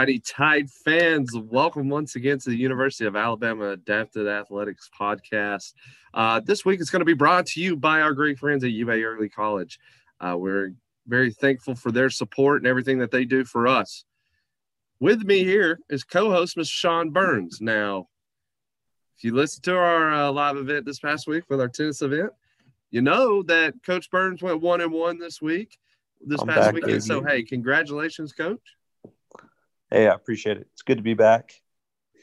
righty, Tide fans, welcome once again to the University of Alabama Adapted Athletics podcast. Uh, this week it's going to be brought to you by our great friends at UA Early College. Uh, we're very thankful for their support and everything that they do for us. With me here is co-host Mr. Sean Burns. Now, if you listen to our uh, live event this past week with our tennis event, you know that Coach Burns went one and one this week, this I'm past weekend. So, hey, congratulations, Coach. Hey, I appreciate it. It's good to be back.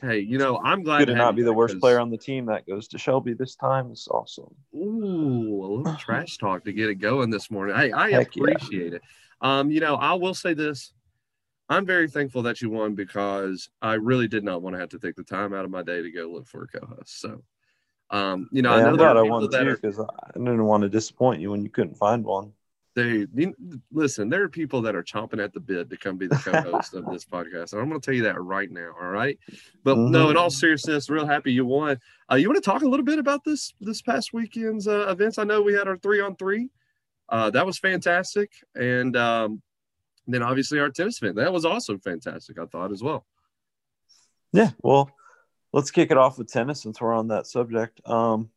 Hey, you know, I'm glad Good to not be the worst 'cause- player on the team. That goes to Shelby this time. It's awesome. Ooh, a little trash talk to get it going this morning. Hey, I Heck yeah. appreciate it. Um, you know, I will say this. I'm very thankful that you won because I really did not want to have to take the time out of my day to go look for a co-host. So, um, you know, I know I'm glad I won too because I didn't want to disappoint you when you couldn't find one. They listen. There are people that are chomping at the bit to come be the co-host of this podcast, and I'm going to tell you that right now. All right, but no, Mhm. in all seriousness, real happy you won. Uh, you want to talk a little bit about this this past weekend's uh, events? I know we had our three on three. Uh, that was fantastic, and um, then obviously our tennis event that was also fantastic. I thought as well. Yeah, well, let's kick it off with tennis since we're on that subject. Um,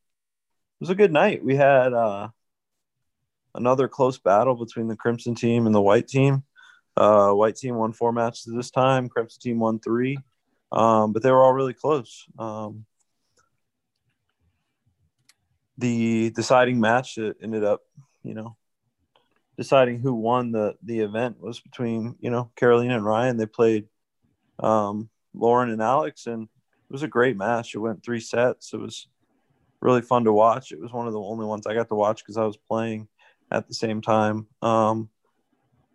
it was a good night. We had uh, another close battle between the Crimson team and the White team. Uh, White team won four matches this time. Crimson team won three, um, but they were all really close. Um, the deciding match that ended up, you know, deciding who won the the event was between you know Carolina and Ryan. They played um, Lauren and Alex, and it was a great match. It went three sets. It was really fun to watch. It was one of the only ones I got to watch because I was playing at the same time. Um,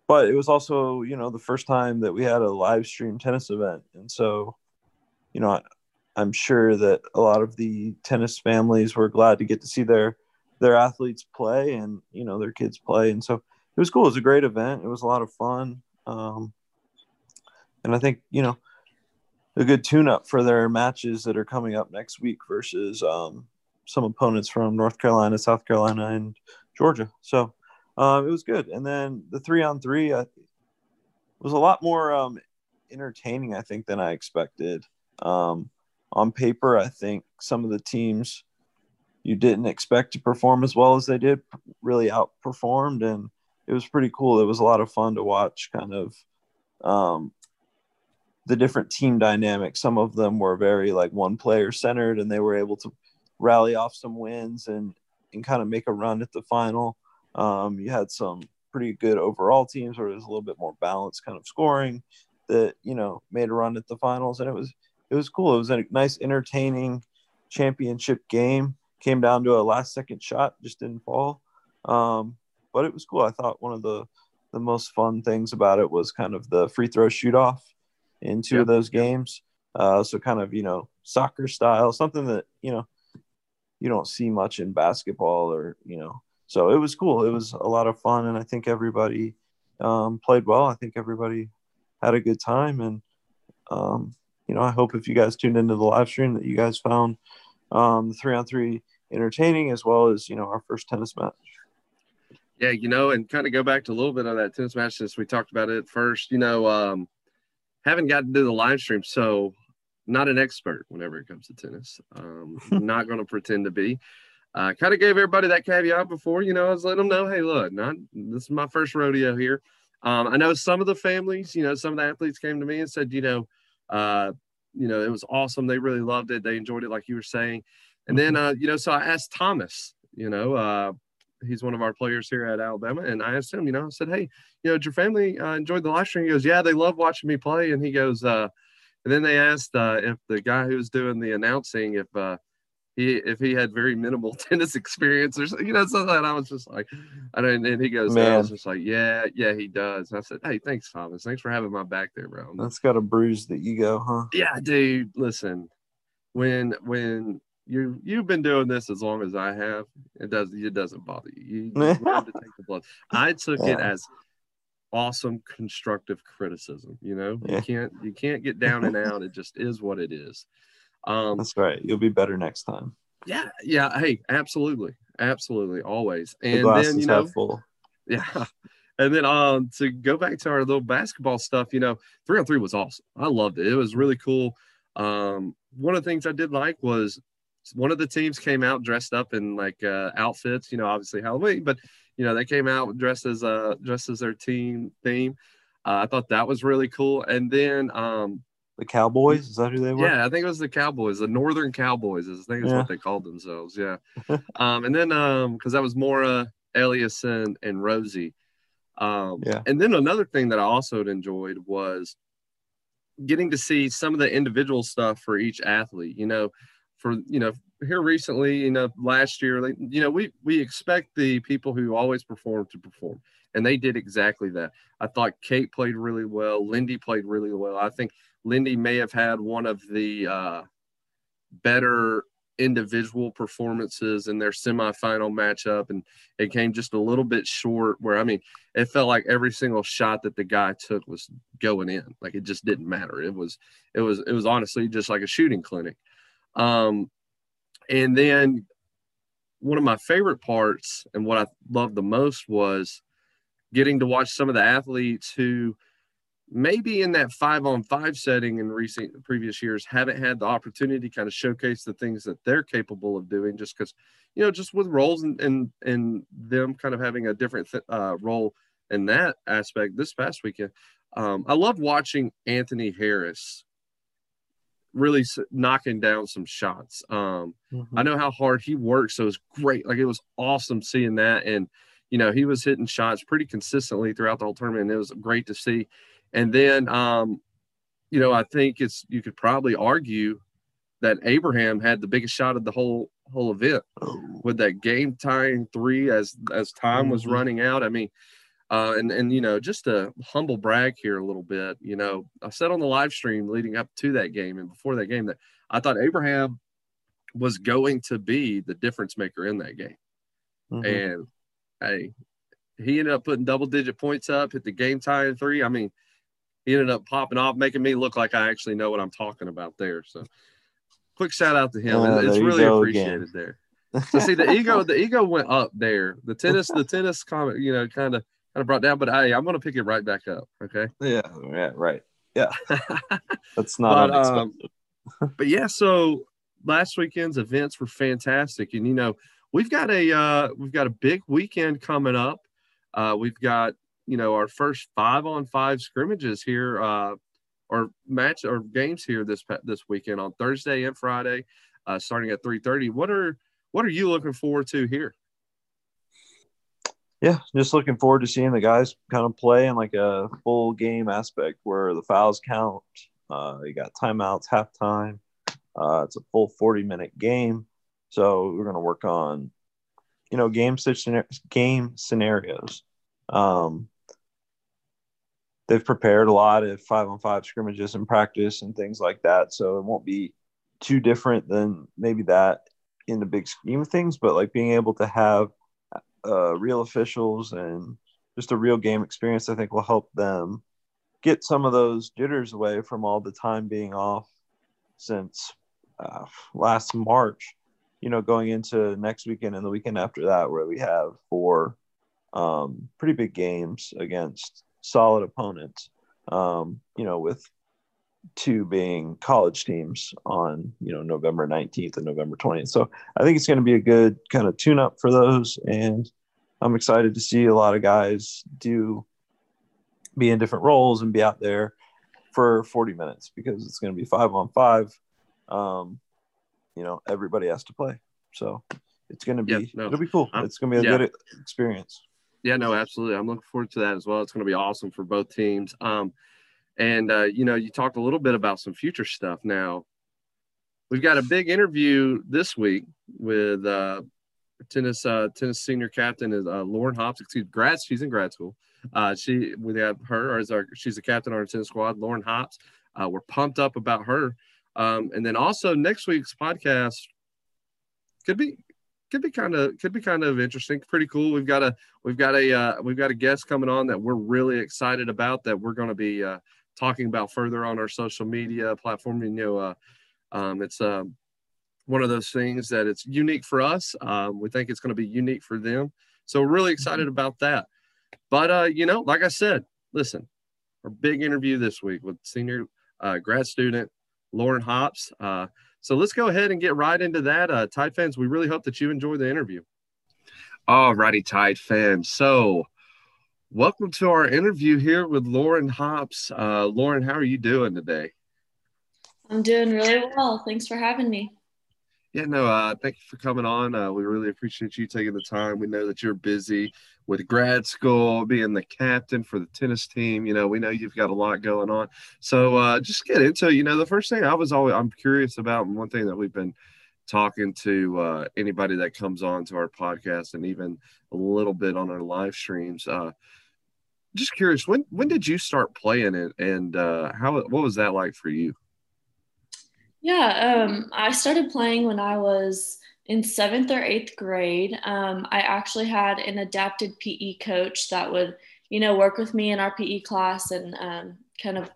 but it was also, you know, the first time that we had a live stream tennis event, and so, you know, I, I'm sure that a lot of the tennis families were glad to get to see their their athletes play and you know their kids play, and so it was cool. It was a great event. It was a lot of fun. Um, and I think you know a good tune-up for their matches that are coming up next week versus um, some opponents from North Carolina, South Carolina, and Georgia. So um, it was good. And then the three-on-three uh, was a lot more um, entertaining, I think, than I expected. Um, on paper, I think some of the teams you didn't expect to perform as well as they did really outperformed, and it was pretty cool. It was a lot of fun to watch, kind of um, the different team dynamics. Some of them were very like one player centered, and they were able to rally off some wins and and kind of make a run at the final. Um, you had some pretty good overall teams where it was a little bit more balanced kind of scoring that you know made a run at the finals, and it was it was cool. It was a nice, entertaining championship game. Came down to a last second shot, just didn't fall. Um, but it was cool. I thought one of the the most fun things about it was kind of the free throw shoot off in two of those games. Uh, so kind of you know soccer style, something that you know you don't see much in basketball or you know. So it was cool. It was a lot of fun, and I think everybody um, played well. I think everybody had a good time, and um, you know I hope if you guys tuned into the live stream that you guys found um, the three on three entertaining as well as you know our first tennis match. Yeah, you know, and kind of go back to a little bit of that tennis match since we talked about it first. You know, um, haven't got to the live stream, so not an expert whenever it comes to tennis. Um, not going to pretend to be. Uh, kind of gave everybody that caveat before. You know, I was letting them know, hey, look, not this is my first rodeo here. Um, I know some of the families, you know, some of the athletes came to me and said, you know, uh, you know, it was awesome. They really loved it. They enjoyed it, like you were saying. And then, uh, you know, so I asked Thomas, you know, uh, he's one of our players here at Alabama, and I asked him, you know, I said, hey, you know, did your family uh, enjoy the live stream? He goes, yeah, they love watching me play. And he goes, uh, and then they asked uh, if the guy who was doing the announcing, if uh, he if he had very minimal tennis experience or something, you know something. And I was just like, and, and he goes, Man. I was just like, yeah, yeah, he does. And I said, hey, thanks, Thomas. Thanks for having my back there, bro. That's got to bruise the ego, huh? Yeah, dude. Listen, when when you you've been doing this as long as I have, it does it doesn't bother you. You, you to take the blood. I took yeah. it as awesome constructive criticism. You know, yeah. you can't you can't get down and out. It just is what it is. Um, That's right. You'll be better next time. Yeah, yeah. Hey, absolutely, absolutely, always. And the then you know, full. yeah. And then um to go back to our little basketball stuff, you know, three on three was awesome. I loved it. It was really cool. Um, one of the things I did like was one of the teams came out dressed up in like uh, outfits, you know, obviously Halloween, but you know, they came out dressed as uh dressed as their team theme. Uh, I thought that was really cool. And then um the Cowboys, is that who they were? Yeah, I think it was the Cowboys, the Northern Cowboys, I think is yeah. what they called themselves. Yeah. um, and then um, because that was Mora, Elias, and, and Rosie. Um, yeah. And then another thing that I also enjoyed was getting to see some of the individual stuff for each athlete. You know, for you know here recently, you know, last year, you know, we we expect the people who always perform to perform, and they did exactly that. I thought Kate played really well. Lindy played really well. I think Lindy may have had one of the uh, better individual performances in their semifinal matchup, and it came just a little bit short. Where I mean, it felt like every single shot that the guy took was going in. Like it just didn't matter. It was, it was, it was honestly just like a shooting clinic. Um, and then one of my favorite parts and what I loved the most was getting to watch some of the athletes who maybe in that five on five setting in recent previous years haven't had the opportunity to kind of showcase the things that they're capable of doing just because you know just with roles and and, and them kind of having a different th- uh, role in that aspect this past weekend. Um, i loved watching anthony harris really knocking down some shots. Um, mm-hmm. I know how hard he works, so it was great. Like it was awesome seeing that, and you know he was hitting shots pretty consistently throughout the whole tournament. And it was great to see. And then, um, you know, I think it's you could probably argue that Abraham had the biggest shot of the whole whole event oh. with that game tying three as as time mm-hmm. was running out. I mean, uh, and and you know, just a humble brag here a little bit. You know, I said on the live stream leading up to that game and before that game that I thought Abraham was going to be the difference maker in that game. Mm-hmm. And hey, he ended up putting double digit points up, hit the game tying three. I mean, he ended up popping off, making me look like I actually know what I'm talking about there. So, quick shout out to him. Uh, it's really appreciated again. there. So see the ego, the ego went up there. The tennis, the tennis comment, you know, kind of kind of brought down, but hey, I'm going to pick it right back up. Okay. Yeah. Yeah. Right. Yeah. That's not but, um, unexpected. Um, but yeah, so last weekend's events were fantastic, and you know we've got a uh, we've got a big weekend coming up. Uh, we've got you know our first five on five scrimmages here, uh, or match or games here this this weekend on Thursday and Friday, uh, starting at three thirty. What are what are you looking forward to here? Yeah, just looking forward to seeing the guys kind of play in like a full game aspect where the fouls count. Uh, you got timeouts, halftime. Uh, it's a full 40 minute game. So we're going to work on, you know, game, game scenarios. Um, they've prepared a lot of five on five scrimmages and practice and things like that. So it won't be too different than maybe that in the big scheme of things, but like being able to have uh, real officials and just a real game experience, I think will help them get some of those jitters away from all the time being off since uh, last March. You know, going into next weekend and the weekend after that, where we have four um, pretty big games against solid opponents. Um, you know, with two being college teams on you know November 19th and November 20th. So I think it's going to be a good kind of tune up for those and I'm excited to see a lot of guys do be in different roles and be out there for 40 minutes because it's going to be 5 on 5. Um, you know, everybody has to play. So it's going to be yeah, no, it'll be cool. I'm, it's going to be a yeah. good experience. Yeah, no, absolutely. I'm looking forward to that as well. It's going to be awesome for both teams. Um, and uh, you know, you talked a little bit about some future stuff. Now, we've got a big interview this week with uh, tennis uh, tennis senior captain is uh, Lauren Hopps. Excuse grad. She's in grad school. Uh, she we have her as our she's a captain on our tennis squad. Lauren Hopps. Uh, we're pumped up about her. Um, and then also next week's podcast could be could be kind of could be kind of interesting pretty cool we've got a we've got a uh, we've got a guest coming on that we're really excited about that we're going to be uh, talking about further on our social media platform you know uh, um, it's uh, one of those things that it's unique for us um, we think it's going to be unique for them so we're really excited mm-hmm. about that but uh, you know like i said listen our big interview this week with senior uh, grad student lauren hopps uh, so let's go ahead and get right into that. Uh, Tide fans, we really hope that you enjoy the interview. All righty, Tide fans. So welcome to our interview here with Lauren Hopps. Uh, Lauren, how are you doing today? I'm doing really well. Thanks for having me. Yeah, no, uh, thank you for coming on. Uh, we really appreciate you taking the time. We know that you're busy with grad school, being the captain for the tennis team. You know, we know you've got a lot going on. So uh, just get into it. You know, the first thing I was always I'm curious about, and one thing that we've been talking to uh, anybody that comes on to our podcast, and even a little bit on our live streams. Uh, just curious, when when did you start playing it, and uh, how what was that like for you? Yeah, um, I started playing when I was in seventh or eighth grade, um, I actually had an adapted PE coach that would, you know, work with me in our PE class and um, kind of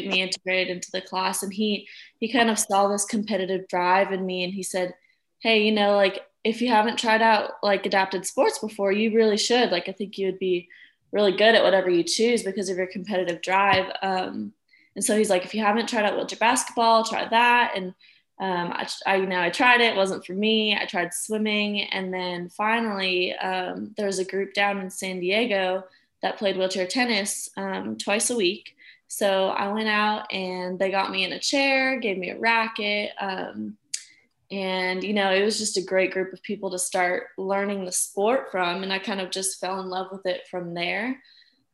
get me integrated into the class. And he he kind of saw this competitive drive in me, and he said, "Hey, you know, like if you haven't tried out like adapted sports before, you really should. Like I think you would be really good at whatever you choose because of your competitive drive." Um, and so he's like, "If you haven't tried out wheelchair basketball, try that." And um, I, I, you know, I tried it, it wasn't for me. I tried swimming. And then finally, um, there was a group down in San Diego that played wheelchair tennis um, twice a week. So I went out and they got me in a chair, gave me a racket. Um, and, you know, it was just a great group of people to start learning the sport from. And I kind of just fell in love with it from there.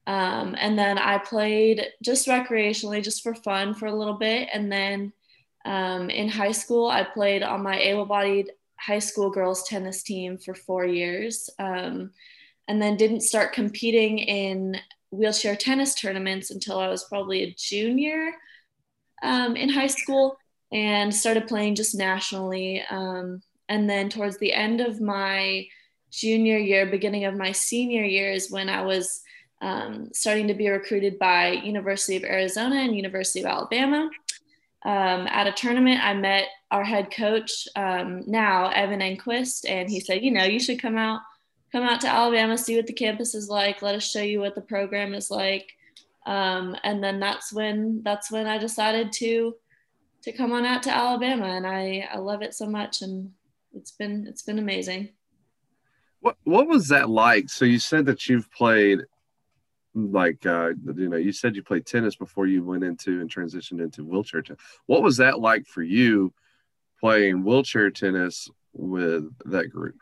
Um, and then I played just recreationally, just for fun for a little bit. And then um, in high school, I played on my able bodied high school girls tennis team for four years um, and then didn't start competing in wheelchair tennis tournaments until I was probably a junior um, in high school and started playing just nationally. Um, and then towards the end of my junior year, beginning of my senior year is when I was um, starting to be recruited by University of Arizona and University of Alabama um, at a tournament, I met our head coach um, now, Evan Enquist, and he said, you know, you should come out, come out to Alabama, see what the campus is like. Let us show you what the program is like. Um, and then that's when that's when I decided to to come on out to Alabama, and I I love it so much, and it's been it's been amazing. What what was that like? So you said that you've played like uh, you know you said you played tennis before you went into and transitioned into wheelchair tennis what was that like for you playing wheelchair tennis with that group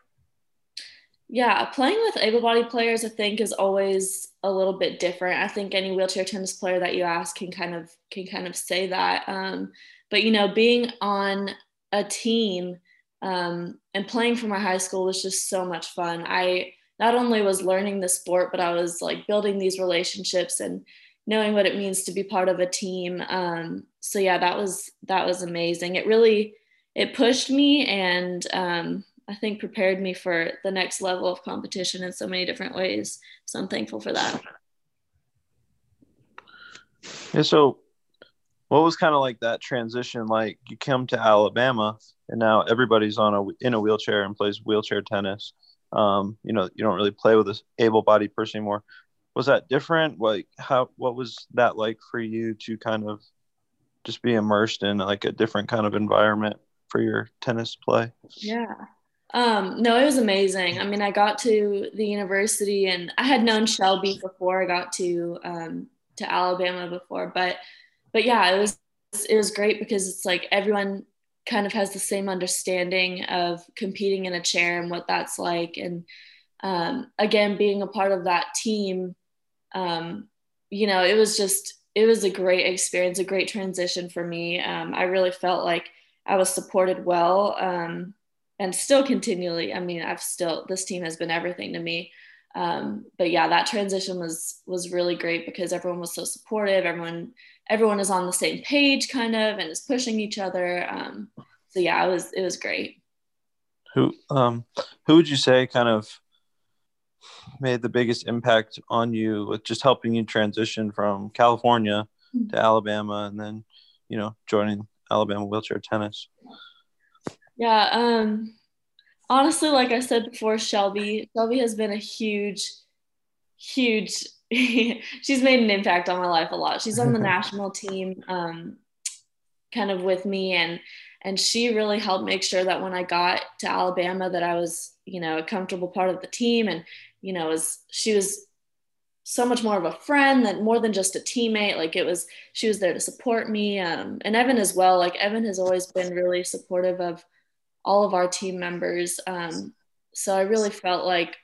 yeah playing with able-bodied players i think is always a little bit different i think any wheelchair tennis player that you ask can kind of can kind of say that um, but you know being on a team um, and playing for my high school was just so much fun i not only was learning the sport, but I was like building these relationships and knowing what it means to be part of a team. Um, so yeah, that was that was amazing. It really it pushed me and um, I think prepared me for the next level of competition in so many different ways. So I'm thankful for that. Yeah. So, what was kind of like that transition? Like you come to Alabama, and now everybody's on a in a wheelchair and plays wheelchair tennis um, you know, you don't really play with this able-bodied person anymore. Was that different? Like, how? What was that like for you to kind of just be immersed in like a different kind of environment for your tennis play? Yeah. Um, no, it was amazing. I mean, I got to the university and I had known Shelby before I got to um, to Alabama before, but but yeah, it was it was great because it's like everyone kind of has the same understanding of competing in a chair and what that's like. And um, again, being a part of that team, um, you know, it was just, it was a great experience, a great transition for me. Um, I really felt like I was supported well um, and still continually. I mean, I've still this team has been everything to me. Um, but yeah, that transition was was really great because everyone was so supportive. Everyone everyone is on the same page, kind of, and is pushing each other. Um, so yeah, it was it was great. Who um who would you say kind of made the biggest impact on you with just helping you transition from California mm-hmm. to Alabama and then, you know, joining Alabama wheelchair tennis? Yeah, um honestly, like I said before, Shelby, Shelby has been a huge, huge she's made an impact on my life a lot. She's on the national team um kind of with me and and she really helped make sure that when I got to Alabama that I was, you know, a comfortable part of the team and you know, was she was so much more of a friend than more than just a teammate. Like it was, she was there to support me. Um, and Evan as well. Like Evan has always been really supportive of all of our team members. Um, so I really felt like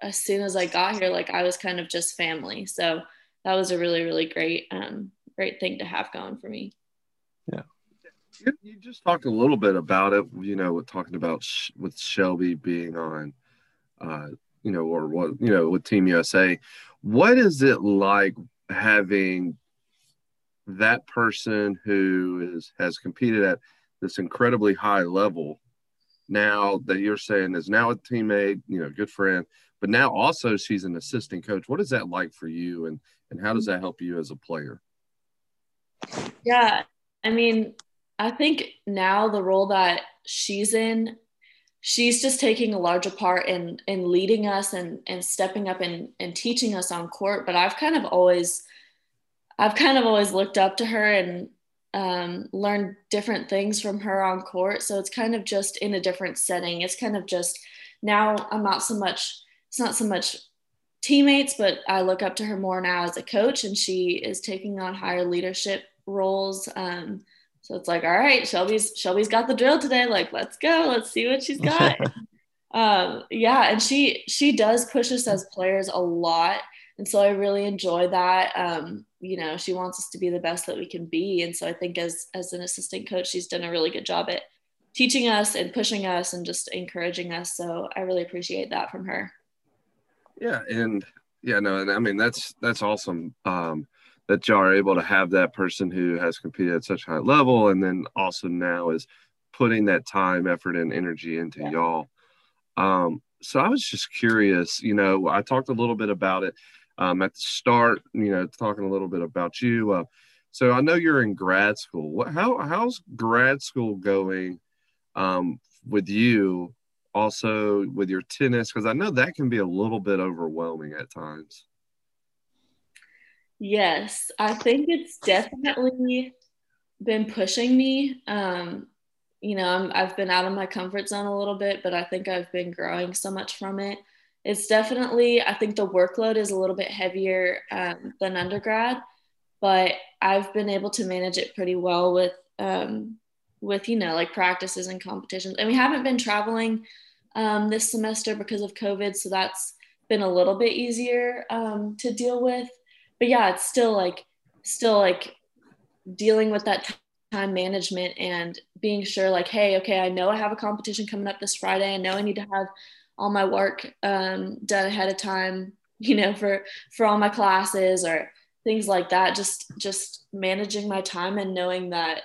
as soon as I got here, like I was kind of just family. So that was a really, really great, um, great thing to have going for me. Yeah. You just talked a little bit about it, you know, with talking about sh- with Shelby being on uh, you know, or what, you know, with Team USA. What is it like having that person who is has competed at this incredibly high level now that you're saying is now a teammate, you know, good friend, but now also she's an assistant coach. What is that like for you and and how does that help you as a player? Yeah, I mean, I think now the role that she's in she's just taking a larger part in in leading us and and stepping up and and teaching us on court but i've kind of always i've kind of always looked up to her and um, learned different things from her on court so it's kind of just in a different setting it's kind of just now i'm not so much it's not so much teammates but i look up to her more now as a coach and she is taking on higher leadership roles um, so it's like, all right, Shelby's Shelby's got the drill today. Like, let's go. Let's see what she's got. um, yeah, and she she does push us as players a lot, and so I really enjoy that. Um, you know, she wants us to be the best that we can be, and so I think as as an assistant coach, she's done a really good job at teaching us and pushing us and just encouraging us. So I really appreciate that from her. Yeah, and yeah, no, and I mean that's that's awesome. Um, that y'all are able to have that person who has competed at such a high level and then also now is putting that time effort and energy into yeah. y'all um, so i was just curious you know i talked a little bit about it um, at the start you know talking a little bit about you uh, so i know you're in grad school what how how's grad school going um, with you also with your tennis because i know that can be a little bit overwhelming at times Yes, I think it's definitely been pushing me. Um, you know, I'm, I've been out of my comfort zone a little bit, but I think I've been growing so much from it. It's definitely, I think the workload is a little bit heavier um, than undergrad, but I've been able to manage it pretty well with, um, with you know, like practices and competitions. And we haven't been traveling um, this semester because of COVID, so that's been a little bit easier um, to deal with but yeah, it's still like still like dealing with that time management and being sure like, hey, okay, I know I have a competition coming up this Friday. I know I need to have all my work um, done ahead of time, you know, for for all my classes or things like that. Just just managing my time and knowing that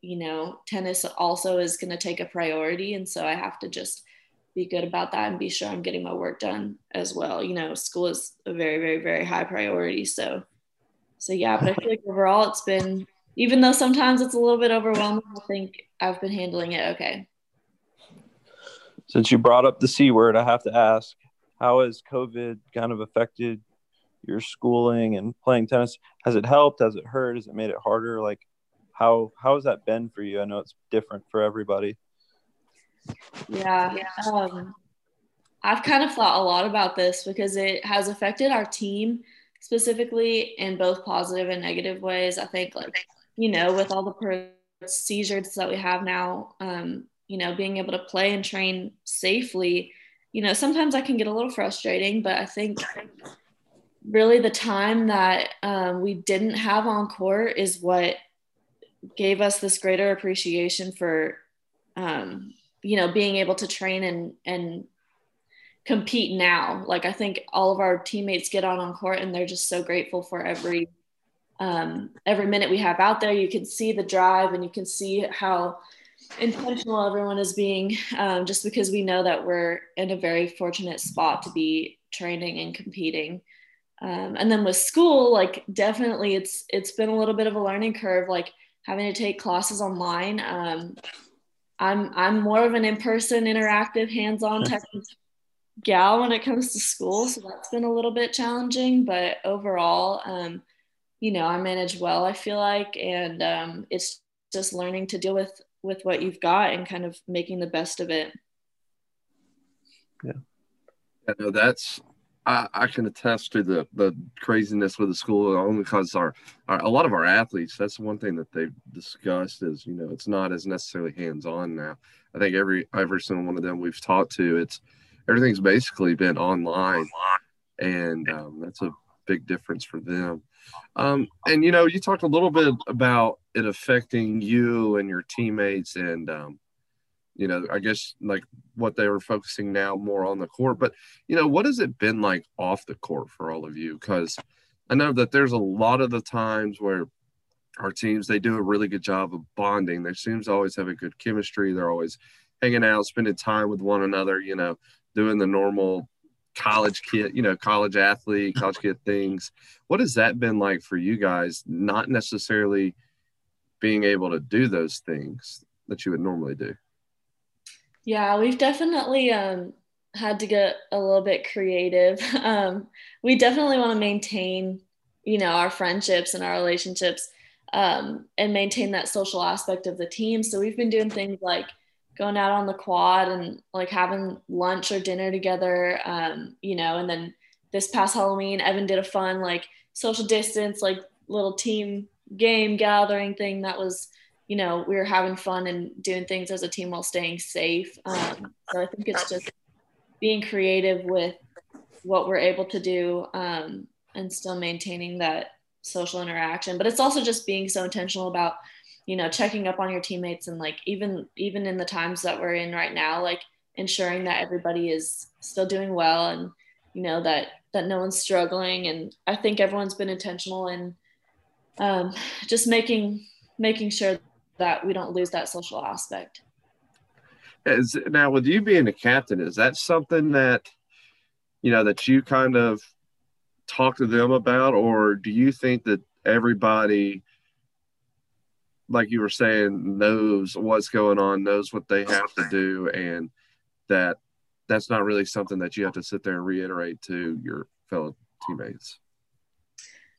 you know tennis also is going to take a priority and so i have to just be good about that and be sure I'm getting my work done as well. You know, school is a very, very, very high priority. So, so yeah, but I feel like overall it's been, even though sometimes it's a little bit overwhelming, I think I've been handling it okay. Since you brought up the C word, I have to ask, how has COVID kind of affected your schooling and playing tennis? Has it helped? Has it hurt? Has it made it harder? Like, how how has that been for you? I know it's different for everybody. Yeah. Um, I've kind of thought a lot about this because it has affected our team specifically in both positive and negative ways. I think, like, you know, with all the procedures that we have now, um, you know, being able to play and train safely, you know, sometimes I can get a little frustrating, but I think really the time that um, we didn't have on court is what gave us this greater appreciation for um, you know, being able to train and and compete now. Like I think all of our teammates get on on court and they're just so grateful for every um, every minute we have out there. You can see the drive and you can see how intentional everyone is being um, just because we know that we're in a very fortunate spot to be training and competing. Um, and then with school like definitely it's it's been a little bit of a learning curve like having to take classes online. Um, i'm i'm more of an in-person interactive hands-on type of gal when it comes to school so that's been a little bit challenging but overall um, you know i manage well i feel like and um, it's just learning to deal with with what you've got and kind of making the best of it. Yeah. I know that's I, I, can attest to the the craziness with the school only because our, our a lot of our athletes that's one thing that they've discussed is you know it's not as necessarily hands on now. I think every every single one of them we've talked to it's everything's basically been online, and um, that's a big difference for them. Um, and you know, you talked a little bit about it affecting you and your teammates, and um, you know, I guess like what they were focusing now more on the court. But you know, what has it been like off the court for all of you? Because I know that there's a lot of the times where our teams they do a really good job of bonding. Their teams always have a good chemistry. They're always hanging out, spending time with one another. You know, doing the normal college kid, you know, college athlete, college kid things. What has that been like for you guys? Not necessarily being able to do those things that you would normally do. Yeah, we've definitely um, had to get a little bit creative. Um, we definitely want to maintain, you know, our friendships and our relationships um, and maintain that social aspect of the team. So we've been doing things like going out on the quad and like having lunch or dinner together um, you know and then this past halloween evan did a fun like social distance like little team game gathering thing that was you know we were having fun and doing things as a team while staying safe. Um, so i think it's just being creative with what we're able to do um, and still maintaining that social interaction. But it's also just being so intentional about you know checking up on your teammates and like even even in the times that we're in right now like ensuring that everybody is still doing well and you know that that no one's struggling. And i think everyone's been intentional in um, just making making sure that we don't lose that social aspect is now with you being a captain is that something that you know that you kind of talk to them about or do you think that everybody like you were saying, knows what's going on, knows what they have to do, and that that's not really something that you have to sit there and reiterate to your fellow teammates.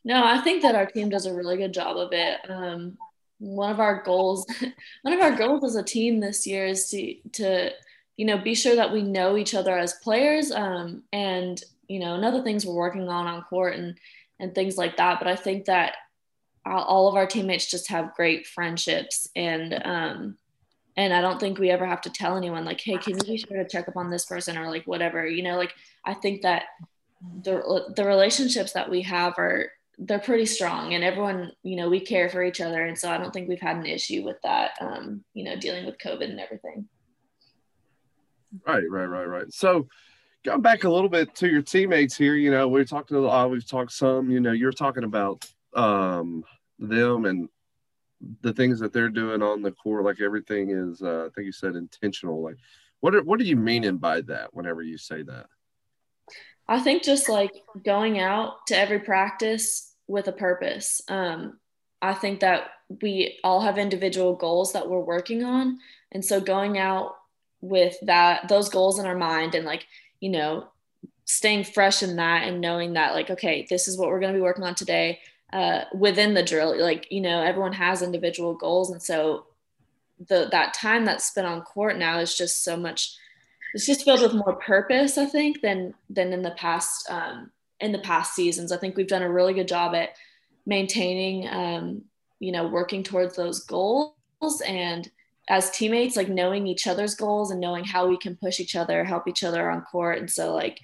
No, I think that our team does a really good job of it. Um, one of our goals, one of our goals as a team this year is to to you know be sure that we know each other as players, um, and you know, another things we're working on on court and and things like that. But I think that all of our teammates just have great friendships and um and I don't think we ever have to tell anyone like, hey, can you be sure to check up on this person or like whatever, you know, like I think that the the relationships that we have are they're pretty strong and everyone, you know, we care for each other. And so I don't think we've had an issue with that, um, you know, dealing with COVID and everything. Right, right, right, right. So going back a little bit to your teammates here, you know, we talked a lot we've talked some, you know, you're talking about um them and the things that they're doing on the court, like everything is, uh, I think you said intentional. Like, what are, what are you meaning by that? Whenever you say that, I think just like going out to every practice with a purpose. Um, I think that we all have individual goals that we're working on, and so going out with that those goals in our mind and like you know staying fresh in that and knowing that like okay this is what we're going to be working on today uh, within the drill like you know everyone has individual goals and so the that time that's spent on court now is just so much it's just filled with more purpose i think than than in the past um, in the past seasons. I think we've done a really good job at maintaining um, you know working towards those goals. And as teammates like knowing each other's goals and knowing how we can push each other help each other on court. And so like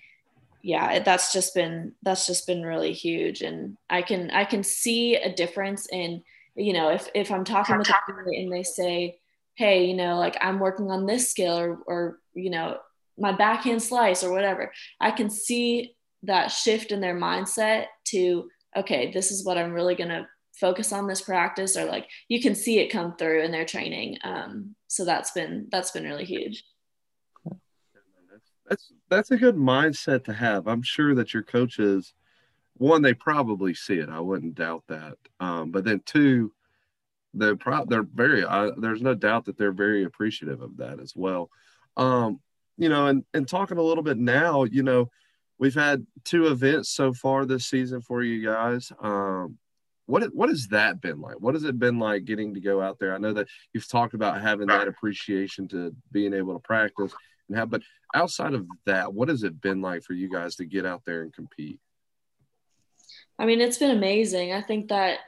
yeah that's just been that's just been really huge. And i can i can see a difference in you know if if i'm talking with a and they say hey, you know, like I'm working on this skill or, or, you know, my backhand slice or whatever, I can see that shift in their mindset to, okay, this is what I'm really going to focus on this practice or like you can see it come through in their training. Um, so that's been, that's been really huge. That's, that's a good mindset to have. I'm sure that your coaches, one, they probably see it. I wouldn't doubt that. Um, but then two, they're they're very uh, there's no doubt that they're very appreciative of that as well. Um you know and and talking a little bit now you know we've had two events so far this season for you guys. Um what what has that been like? What has it been like getting to go out there? I know that you've talked about having that appreciation to being able to practice and have but outside of that what has it been like for you guys to get out there and compete? I mean it's been amazing. I think that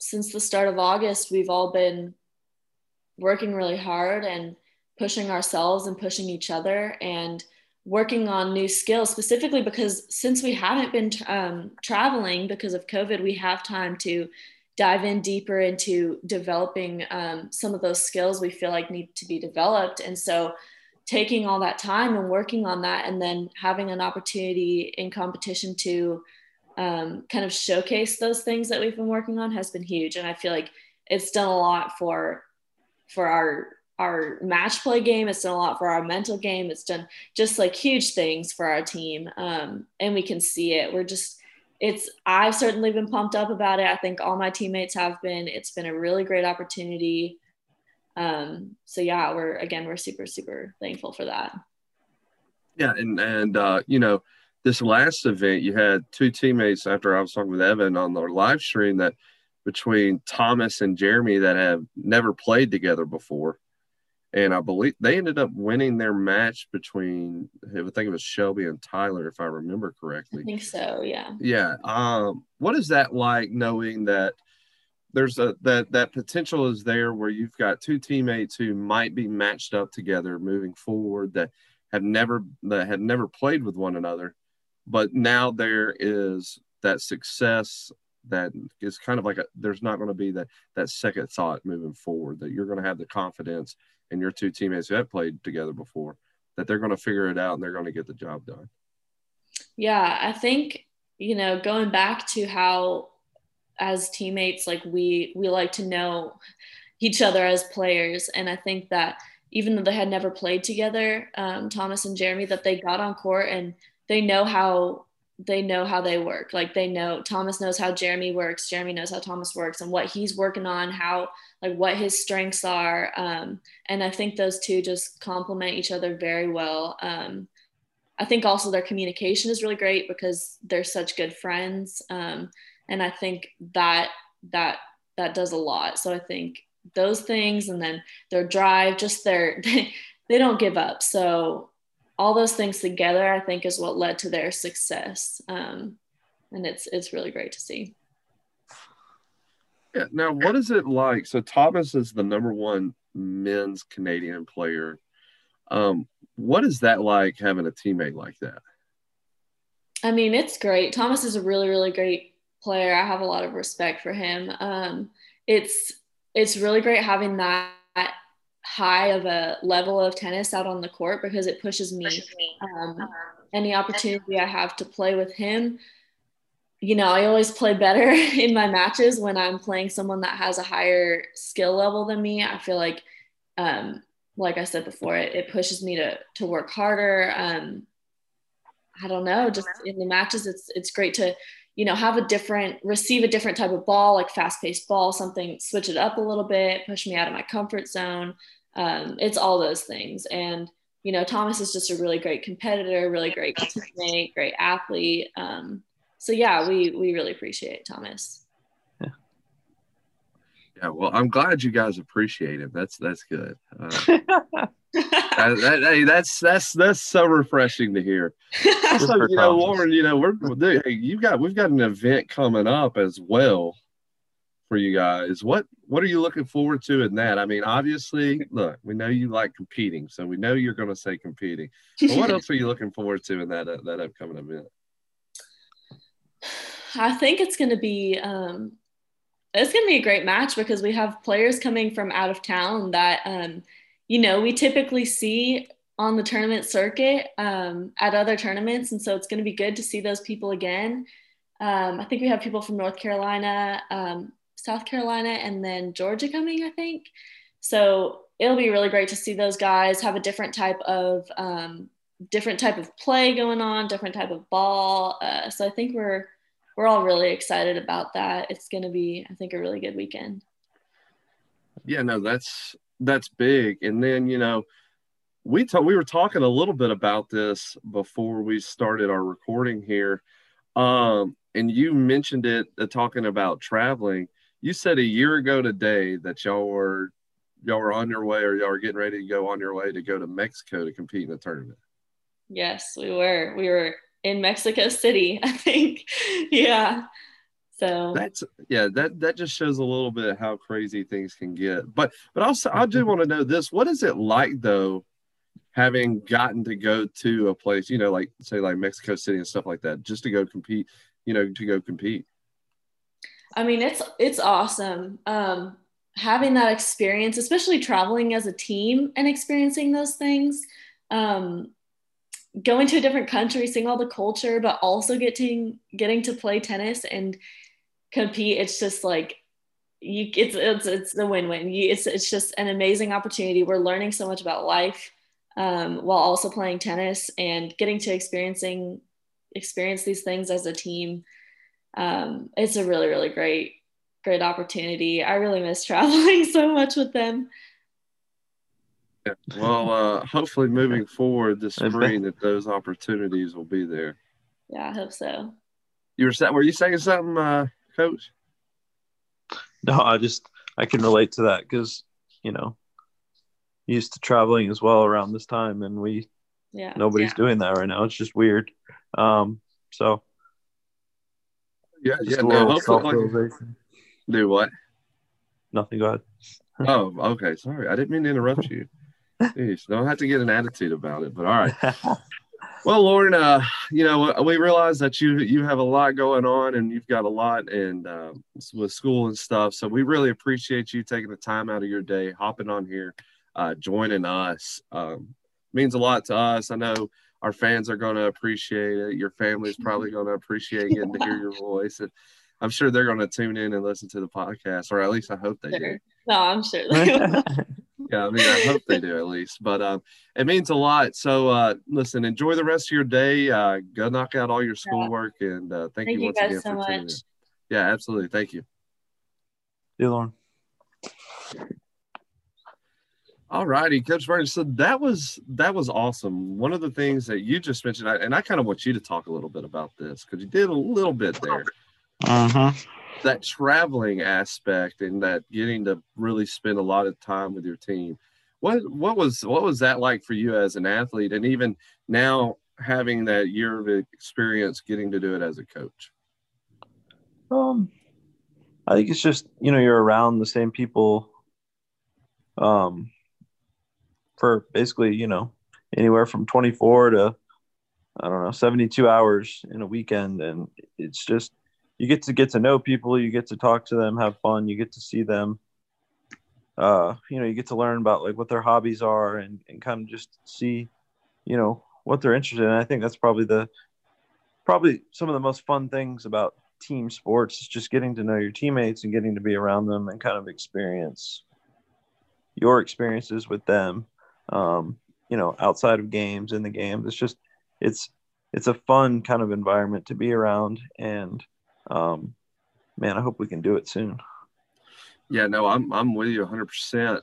since the start of August, we've all been working really hard and pushing ourselves and pushing each other and working on new skills specifically because since we haven't been um, traveling because of covid we have time to dive in deeper into developing um, some of those skills we feel like need to be developed. And so taking all that time and working on that and then having an opportunity in competition to um, kind of showcase those things that we've been working on has been huge. And i feel like it's done a lot for for our our match play game. It's done a lot for our mental game. It's done just like huge things for our team. Um, and we can see it. We're just it's i've certainly been pumped up about it. I think all my teammates have been. It's been a really great opportunity. Um, so yeah we're again we're super super thankful for that. Yeah and and uh, you know this last event, you had two teammates after I was talking with Evan on the live stream that between Thomas and Jeremy that have never played together before. And I believe they ended up winning their match between, I think it was Shelby and Tyler, if I remember correctly. I think so, yeah. Yeah. Um, what is that like knowing that there's a that that potential is there where you've got two teammates who might be matched up together moving forward that have never that have never played with one another but now there is that success that is kind of like a, there's not going to be that that second thought moving forward that you're going to have the confidence and your two teammates who have played together before that they're going to figure it out and they're going to get the job done. Yeah i think you know going back to how as teammates like we we like to know each other as players and i think that even though they had never played together um, thomas and jeremy that they got on court and they know how they know how they work. Like they know Thomas knows how Jeremy works, Jeremy knows how Thomas works and what he's working on, how like what his strengths are. Um, and I think those two just complement each other very well. Um, I think also their communication is really great because they're such good friends. Um, and I think that that that does a lot. So I think those things and then their drive, just their they, they don't give up. So all those things together, I think, is what led to their success. Um, and it's it's really great to see. Yeah. Now, what is it like? So Thomas is the number one men's Canadian player. Um, what is that like having a teammate like that? I mean, it's great. Thomas is a really, really great player. I have a lot of respect for him. Um, it's it's really great having that high of a level of tennis out on the court because it pushes me. Um, any opportunity I have to play with him, you know, I always play better in my matches when I'm playing someone that has a higher skill level than me. I feel like, um, like I said before, it, it pushes me to to work harder. Um, I don't know, just in the matches, it's it's great to you know have a different receive a different type of ball like fast paced ball something switch it up a little bit push me out of my comfort zone um, it's all those things. And you know thomas is just a really great competitor really great teammate great athlete. Um, so yeah we we really appreciate thomas. Yeah. yeah well i'm glad you guys appreciate him that's that's good. Uh, that, that, hey, that's that's that's so refreshing to hear. so, you know, Lauren, you know, we're hey, you got we've got an event coming up as well for you guys. What what are you looking forward to in that? I mean, obviously, look, we know you like competing, so we know you're going to say competing. But what else are you looking forward to in that uh, that upcoming event? I think it's going to be um, it's going to be a great match because we have players coming from out of town that, um, you know, we typically see on the tournament circuit um, at other tournaments. And so it's going to be good to see those people again. Um, I think we have people from North Carolina, um, South Carolina, and then Georgia coming, I think. So it'll be really great to see those guys have a different type of um, different type of play going on, different type of ball. Uh, so I think we're we're all really excited about that. It's going to be, I think, a really good weekend. Yeah, no, that's that's big. And then you know, we talk, we were talking a little bit about this before we started our recording here, um, and you mentioned it uh, talking about traveling. You said a year ago today that y'all were y'all were on your way or y'all were getting ready to go on your way to go to Mexico to compete in a tournament. Yes, we were. We were in Mexico City, I think. yeah. So that's yeah, that that just shows a little bit how crazy things can get. But but also I do mm-hmm. want to know this. What is it like though, having gotten to go to a place, you know, like say like Mexico City and stuff like that, just to go compete, you know, to go compete? I mean, it's it's awesome. Um, having that experience, especially traveling as a team and experiencing those things. Um, going to a different country, seeing all the culture, but also getting getting to play tennis and compete. It's just like you it's it's it's a win-win. It's it's just an amazing opportunity. We're learning so much about life um, while also playing tennis and getting to experiencing experience these things as a team. Um, it's a really really great great opportunity. I really miss traveling so much with them. Yeah. Well, uh, hopefully moving forward this spring that those opportunities will be there. Yeah, I hope so. You were were you saying something, uh, Coach? No, I just I can relate to that because you know used to traveling as well around this time, and we yeah nobody's yeah. doing that right now. It's just weird. Um, so yeah, yeah. No, hopefully, do what? Nothing. Go ahead. oh, okay. Sorry, I didn't mean to interrupt you. Jeez, don't have to get an attitude about it, but all right. well, Lauren, uh, you know, we realize that you you have a lot going on and you've got a lot and uh, with school and stuff. So we really appreciate you taking the time out of your day, hopping on here, uh, joining us. Um, means a lot to us. I know our fans are going to appreciate it. Your family is probably going to appreciate getting to hear your voice. And I'm sure they're going to tune in and listen to the podcast, or at least I hope they sure. do. No, I'm sure. yeah, I mean, I hope they do at least. But um, it means a lot. So uh, listen, enjoy the rest of your day. Uh, go knock out all your schoolwork, yeah. and uh, thank, thank, you once you again so for tuning in. Yeah, absolutely. Thank you. See you, Lauren. All righty, Coach Vernon. So that was that was awesome. One of the things that you just mentioned, and I kind of want you to talk a little bit about this because you did a little bit there. Uh-huh that traveling aspect and that getting to really spend a lot of time with your team what what was what was that like for you as an athlete and even now having that year of experience getting to do it as a coach um i think it's just you know you're around the same people um for basically you know anywhere from 24 to i don't know 72 hours in a weekend and it's just you get to get to know people, you get to talk to them, have fun, you get to see them. Uh, you know, you get to learn about like what their hobbies are and, and kind of just see, you know, what they're interested in. I think that's probably the probably some of the most fun things about team sports is just getting to know your teammates and getting to be around them and kind of experience your experiences with them. Um, you know, outside of games, in the games. It's just it's it's a fun kind of environment to be around and um, man, I hope we can do it soon. Yeah, no, I'm I'm with you 100. Um, percent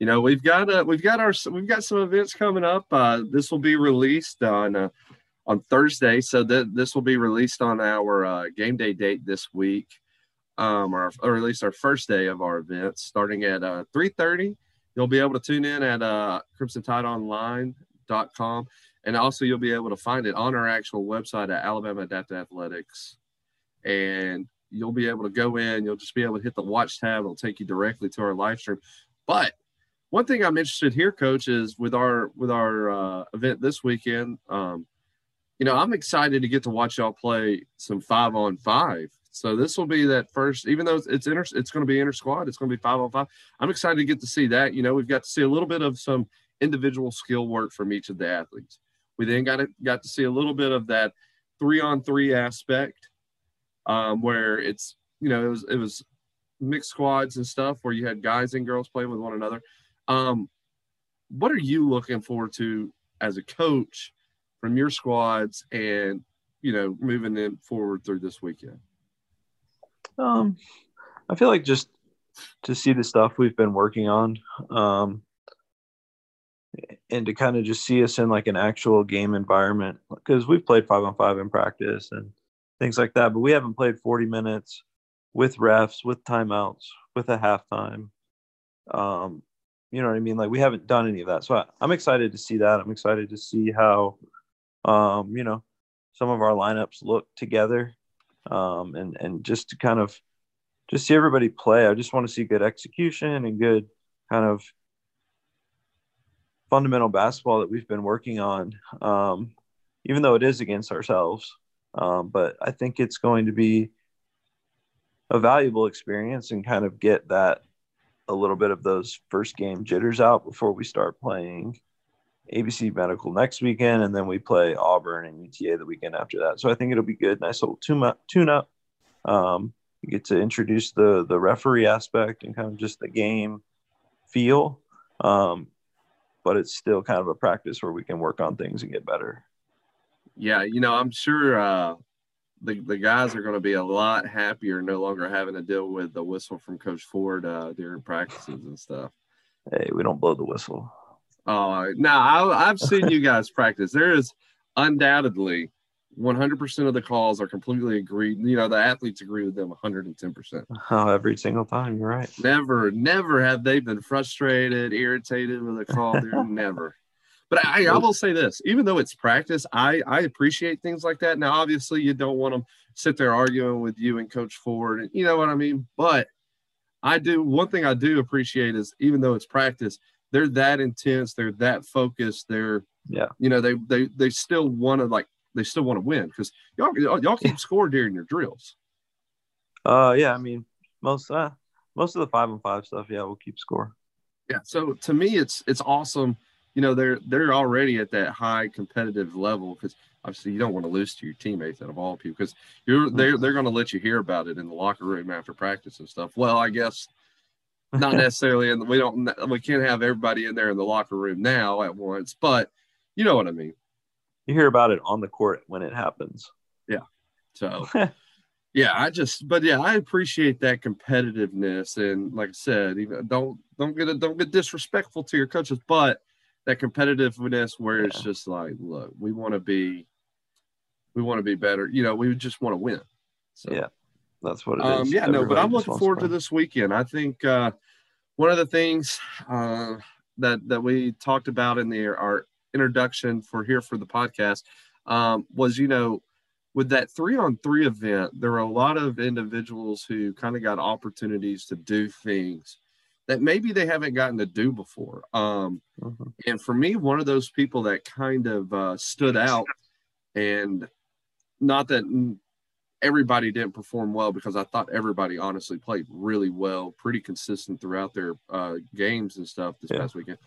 You know, we've got uh, we've got our we've got some events coming up. Uh, this will be released on uh, on Thursday, so that this will be released on our uh, game day date this week, um, or, or at least our first day of our events, starting at uh, 3:30. You'll be able to tune in at uh, crimsontideonline.com, and also you'll be able to find it on our actual website at Alabama Adaptive Athletics and you'll be able to go in. You'll just be able to hit the watch tab. It'll take you directly to our live stream. But one thing I'm interested here, Coach, is with our with our uh, event this weekend. Um, you know, I'm excited to get to watch y'all play some five on five So this will be that first, even though it's inter, it's going to be inter squad, it's going to be five on five. I'm excited to get to see that. You know, we've got to see a little bit of some individual skill work from each of the athletes. We then got to, got to see a little bit of that three on three aspect, um, where it's you know it was it was mixed squads and stuff where you had guys and girls playing with one another. Um, what are you looking forward to as a coach from your squads and you know moving them forward through this weekend? Um, I feel like just to see the stuff we've been working on, um, and to kind of just see us in like an actual game environment because we've played five on five in practice and things like that, but we haven't played 40 minutes with refs, with timeouts, with a halftime. Um, you know what I mean? Like we haven't done any of that. So I, am excited to see that. I'm excited to see how, um, you know, some of our lineups look together, um, and and just to kind of just see everybody play. I just want to see good execution and good kind of fundamental basketball that we've been working on, um, even though it is against ourselves. Um, but I think it's going to be a valuable experience and kind of get that a little bit of those first game jitters out before we start playing ABC Medical next weekend, and then we play Auburn and UTA the weekend after that. So I think it'll be good. Nice little tune up. Tune up. Um, you get to introduce the the referee aspect and kind of just the game feel. Um, but it's still kind of a practice where we can work on things and get better. Yeah, you know, I'm sure uh, the, the guys are going to be a lot happier no longer having to deal with the whistle from Coach Ford uh, during practices and stuff. Hey, we don't blow the whistle. Oh, now I've seen you guys practice. There is undoubtedly 100% of the calls are completely agreed. You know, the athletes agree with them 110%. Oh, every single time. You're right. Never, never have they been frustrated, irritated with a call. They're never. But I, I will say this: even though it's practice, I I appreciate things like that. Now, obviously, you don't want them sit there arguing with you and Coach Ford, and you know what I mean. But I do one thing I do appreciate is even though it's practice, they're that intense, they're that focused, they're yeah, you know, they they they still want to like they still want to win because y'all y'all keep score during your drills. Uh, yeah, I mean most uh most of the five and five stuff, yeah, we'll keep score. Yeah, so to me, it's it's awesome you know they're they're already at that high competitive level because obviously you don't want to lose to your teammates out of all people because you're they're they're going to let you hear about it in the locker room after practice and stuff. Well, I guess not necessarily, and we don't we can't have everybody in there in the locker room now at once, but you know what I mean. You hear about it on the court when it happens. Yeah. So. yeah, I just, but yeah, I appreciate that competitiveness, and like I said, even don't don't get don't get disrespectful to your coaches, but that competitiveness where it's just like, look, we want to be, we want to be better. You know, we just want to win. So, yeah, that's what it is. um. Yeah, Everybody no, but I'm looking forward to, to this weekend. I think uh, one of the things uh, that that we talked about in the our introduction for here for the podcast um, was, you know, with that three on three event, there were a lot of individuals who kind of got opportunities to do things that maybe they haven't gotten to do before. Um, mm-hmm. And for me, one of those people that kind of uh, stood out, and not that everybody didn't perform well, because I thought everybody honestly played really well, pretty consistent throughout their uh, games and stuff this yeah. past weekend.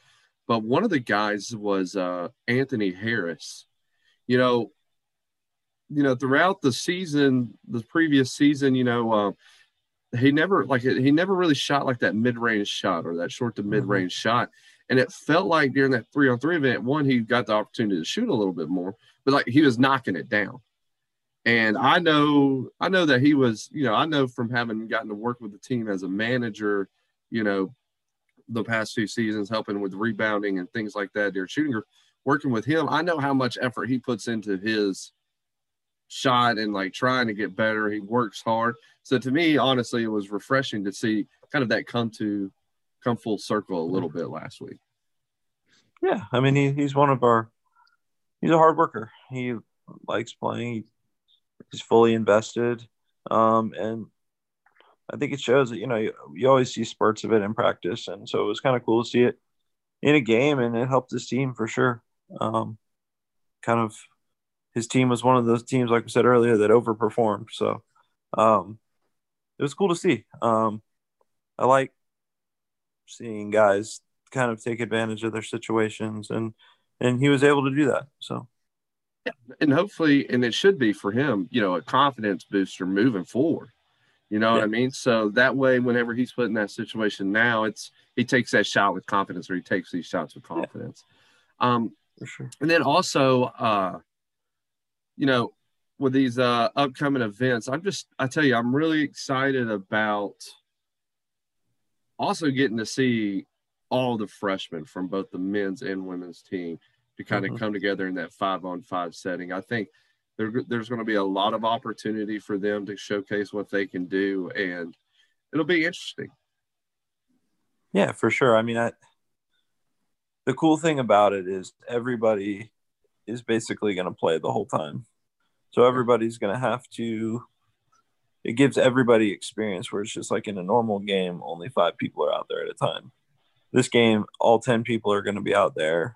But one of the guys was uh, Anthony Harris. You know, you know, throughout the season, the previous season, you know, uh, he never like he never really shot like that mid-range shot or that short to mm-hmm. mid-range mm-hmm. shot and it felt like during that three on three event one he got the opportunity to shoot a little bit more but like he was knocking it down and i know i know that he was you know i know from having gotten to work with the team as a manager you know the past two seasons helping with rebounding and things like that during shooting or working with him i know how much effort he puts into his shot and like trying to get better. He works hard. So to me, honestly, it was refreshing to see kind of that come to come full circle a little bit last week. Yeah, I mean he, he's one of our he's a hard worker. He likes playing. He's fully invested, um, and I think it shows that you know you, you always see spurts of it in practice, and so it was kind of cool to see it in a game, and it helped his team for sure. Um, kind of his team was one of those teams, like I said earlier, that overperformed. So um, it was cool to see. Um, I like seeing guys kind of take advantage of their situations, and and he was able to do that. So, and hopefully, and it should be for him, you know, a confidence booster moving forward. You know yeah. what I mean? So that way, whenever he's put in that situation now, it's he takes that shot with confidence, or he takes these shots with confidence. Yeah. Um, for sure. And then also, uh, you know, with these uh, upcoming events, I'm just, I tell you, I'm really excited about also getting to see all the freshmen from both the men's and women's team to kind mm-hmm. of come together in that five on five setting. I think there, there's going to be a lot of opportunity for them to showcase what they can do, and it'll be interesting. Yeah, for sure. I mean, I, the cool thing about it is everybody is basically going to play the whole time. So everybody's going to have to, it gives everybody experience where it's just like in a normal game, only five people are out there at a time. This game, all 10 people are going to be out there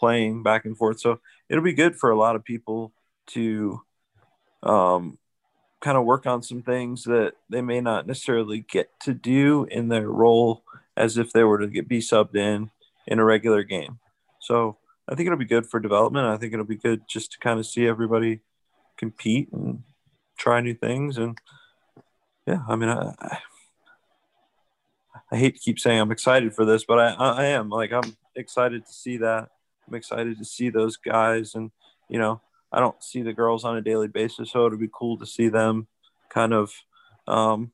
playing back and forth. So it'll be good for a lot of people to um, kind of work on some things that they may not necessarily get to do in their role as if they were to get be subbed in in a regular game. So I think it'll be good for development. I think it'll be good just to kind of see everybody compete and try new things. And yeah, I mean, I, I, I hate to keep saying I'm excited for this, but I, I am like, I'm excited to see that. I'm excited to see those guys. And, you know, I don't see the girls on a daily basis. So it'll be cool to see them kind of um,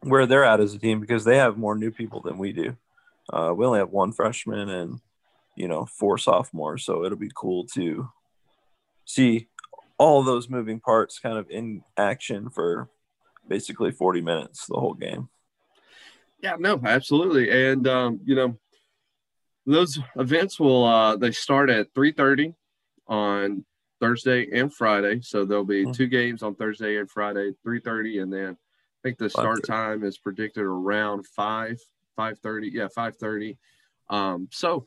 where they're at as a team because they have more new people than we do. Uh, we only have one freshman and you know four sophomores, so it'll be cool to see all those moving parts kind of in action for basically 40 minutes the whole game. Yeah, no, absolutely. And um, you know, those events will uh they start at 3:30 on Thursday and Friday. So there'll be mm-hmm. two games on Thursday and Friday, 3:30 and then I think the start time is predicted around 5 5:30. Yeah, 5:30. Um, so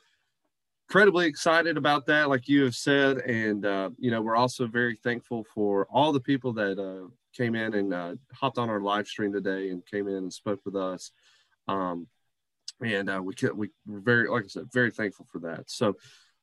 incredibly excited about that, like you have said, and uh, you know we're also very thankful for all the people that uh, came in and uh, hopped on our live stream today and came in and spoke with us. Um, and uh, we could, we were very, like I said, very thankful for that. So,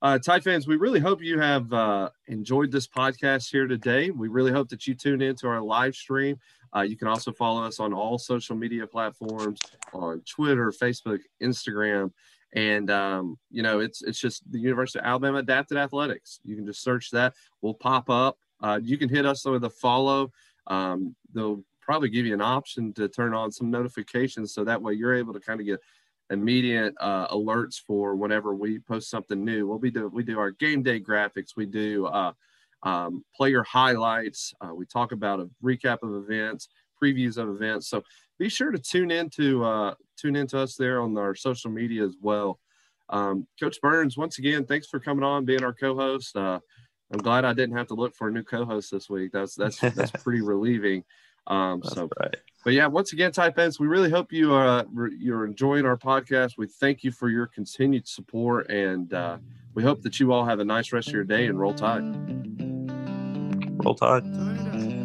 uh, Tide fans, we really hope you have uh, enjoyed this podcast here today. We really hope that you tune into our live stream. Uh, you can also follow us on all social media platforms on Twitter, Facebook, Instagram. And um, you know, it's it's just the University of Alabama Adapted Athletics. You can just search that. We'll pop up. Uh, you can hit us with a follow. Um, they'll probably give you an option to turn on some notifications so that way you're able to kind of get immediate uh, alerts for whenever we post something new. We'll be do we do our game day graphics. We do uh, um, player highlights. Uh, we talk about a recap of events, previews of events. So be sure to tune into uh, tune into us there on our social media as well. Um, Coach Burns, once again, thanks for coming on, being our co-host. Uh, I'm glad I didn't have to look for a new co-host this week. That's that's that's pretty relieving. Um, that's so, right. but yeah, once again, Tide fans, we really hope you are uh, you're enjoying our podcast. We thank you for your continued support, and uh, we hope that you all have a nice rest of your day and roll tide. Roll Tide.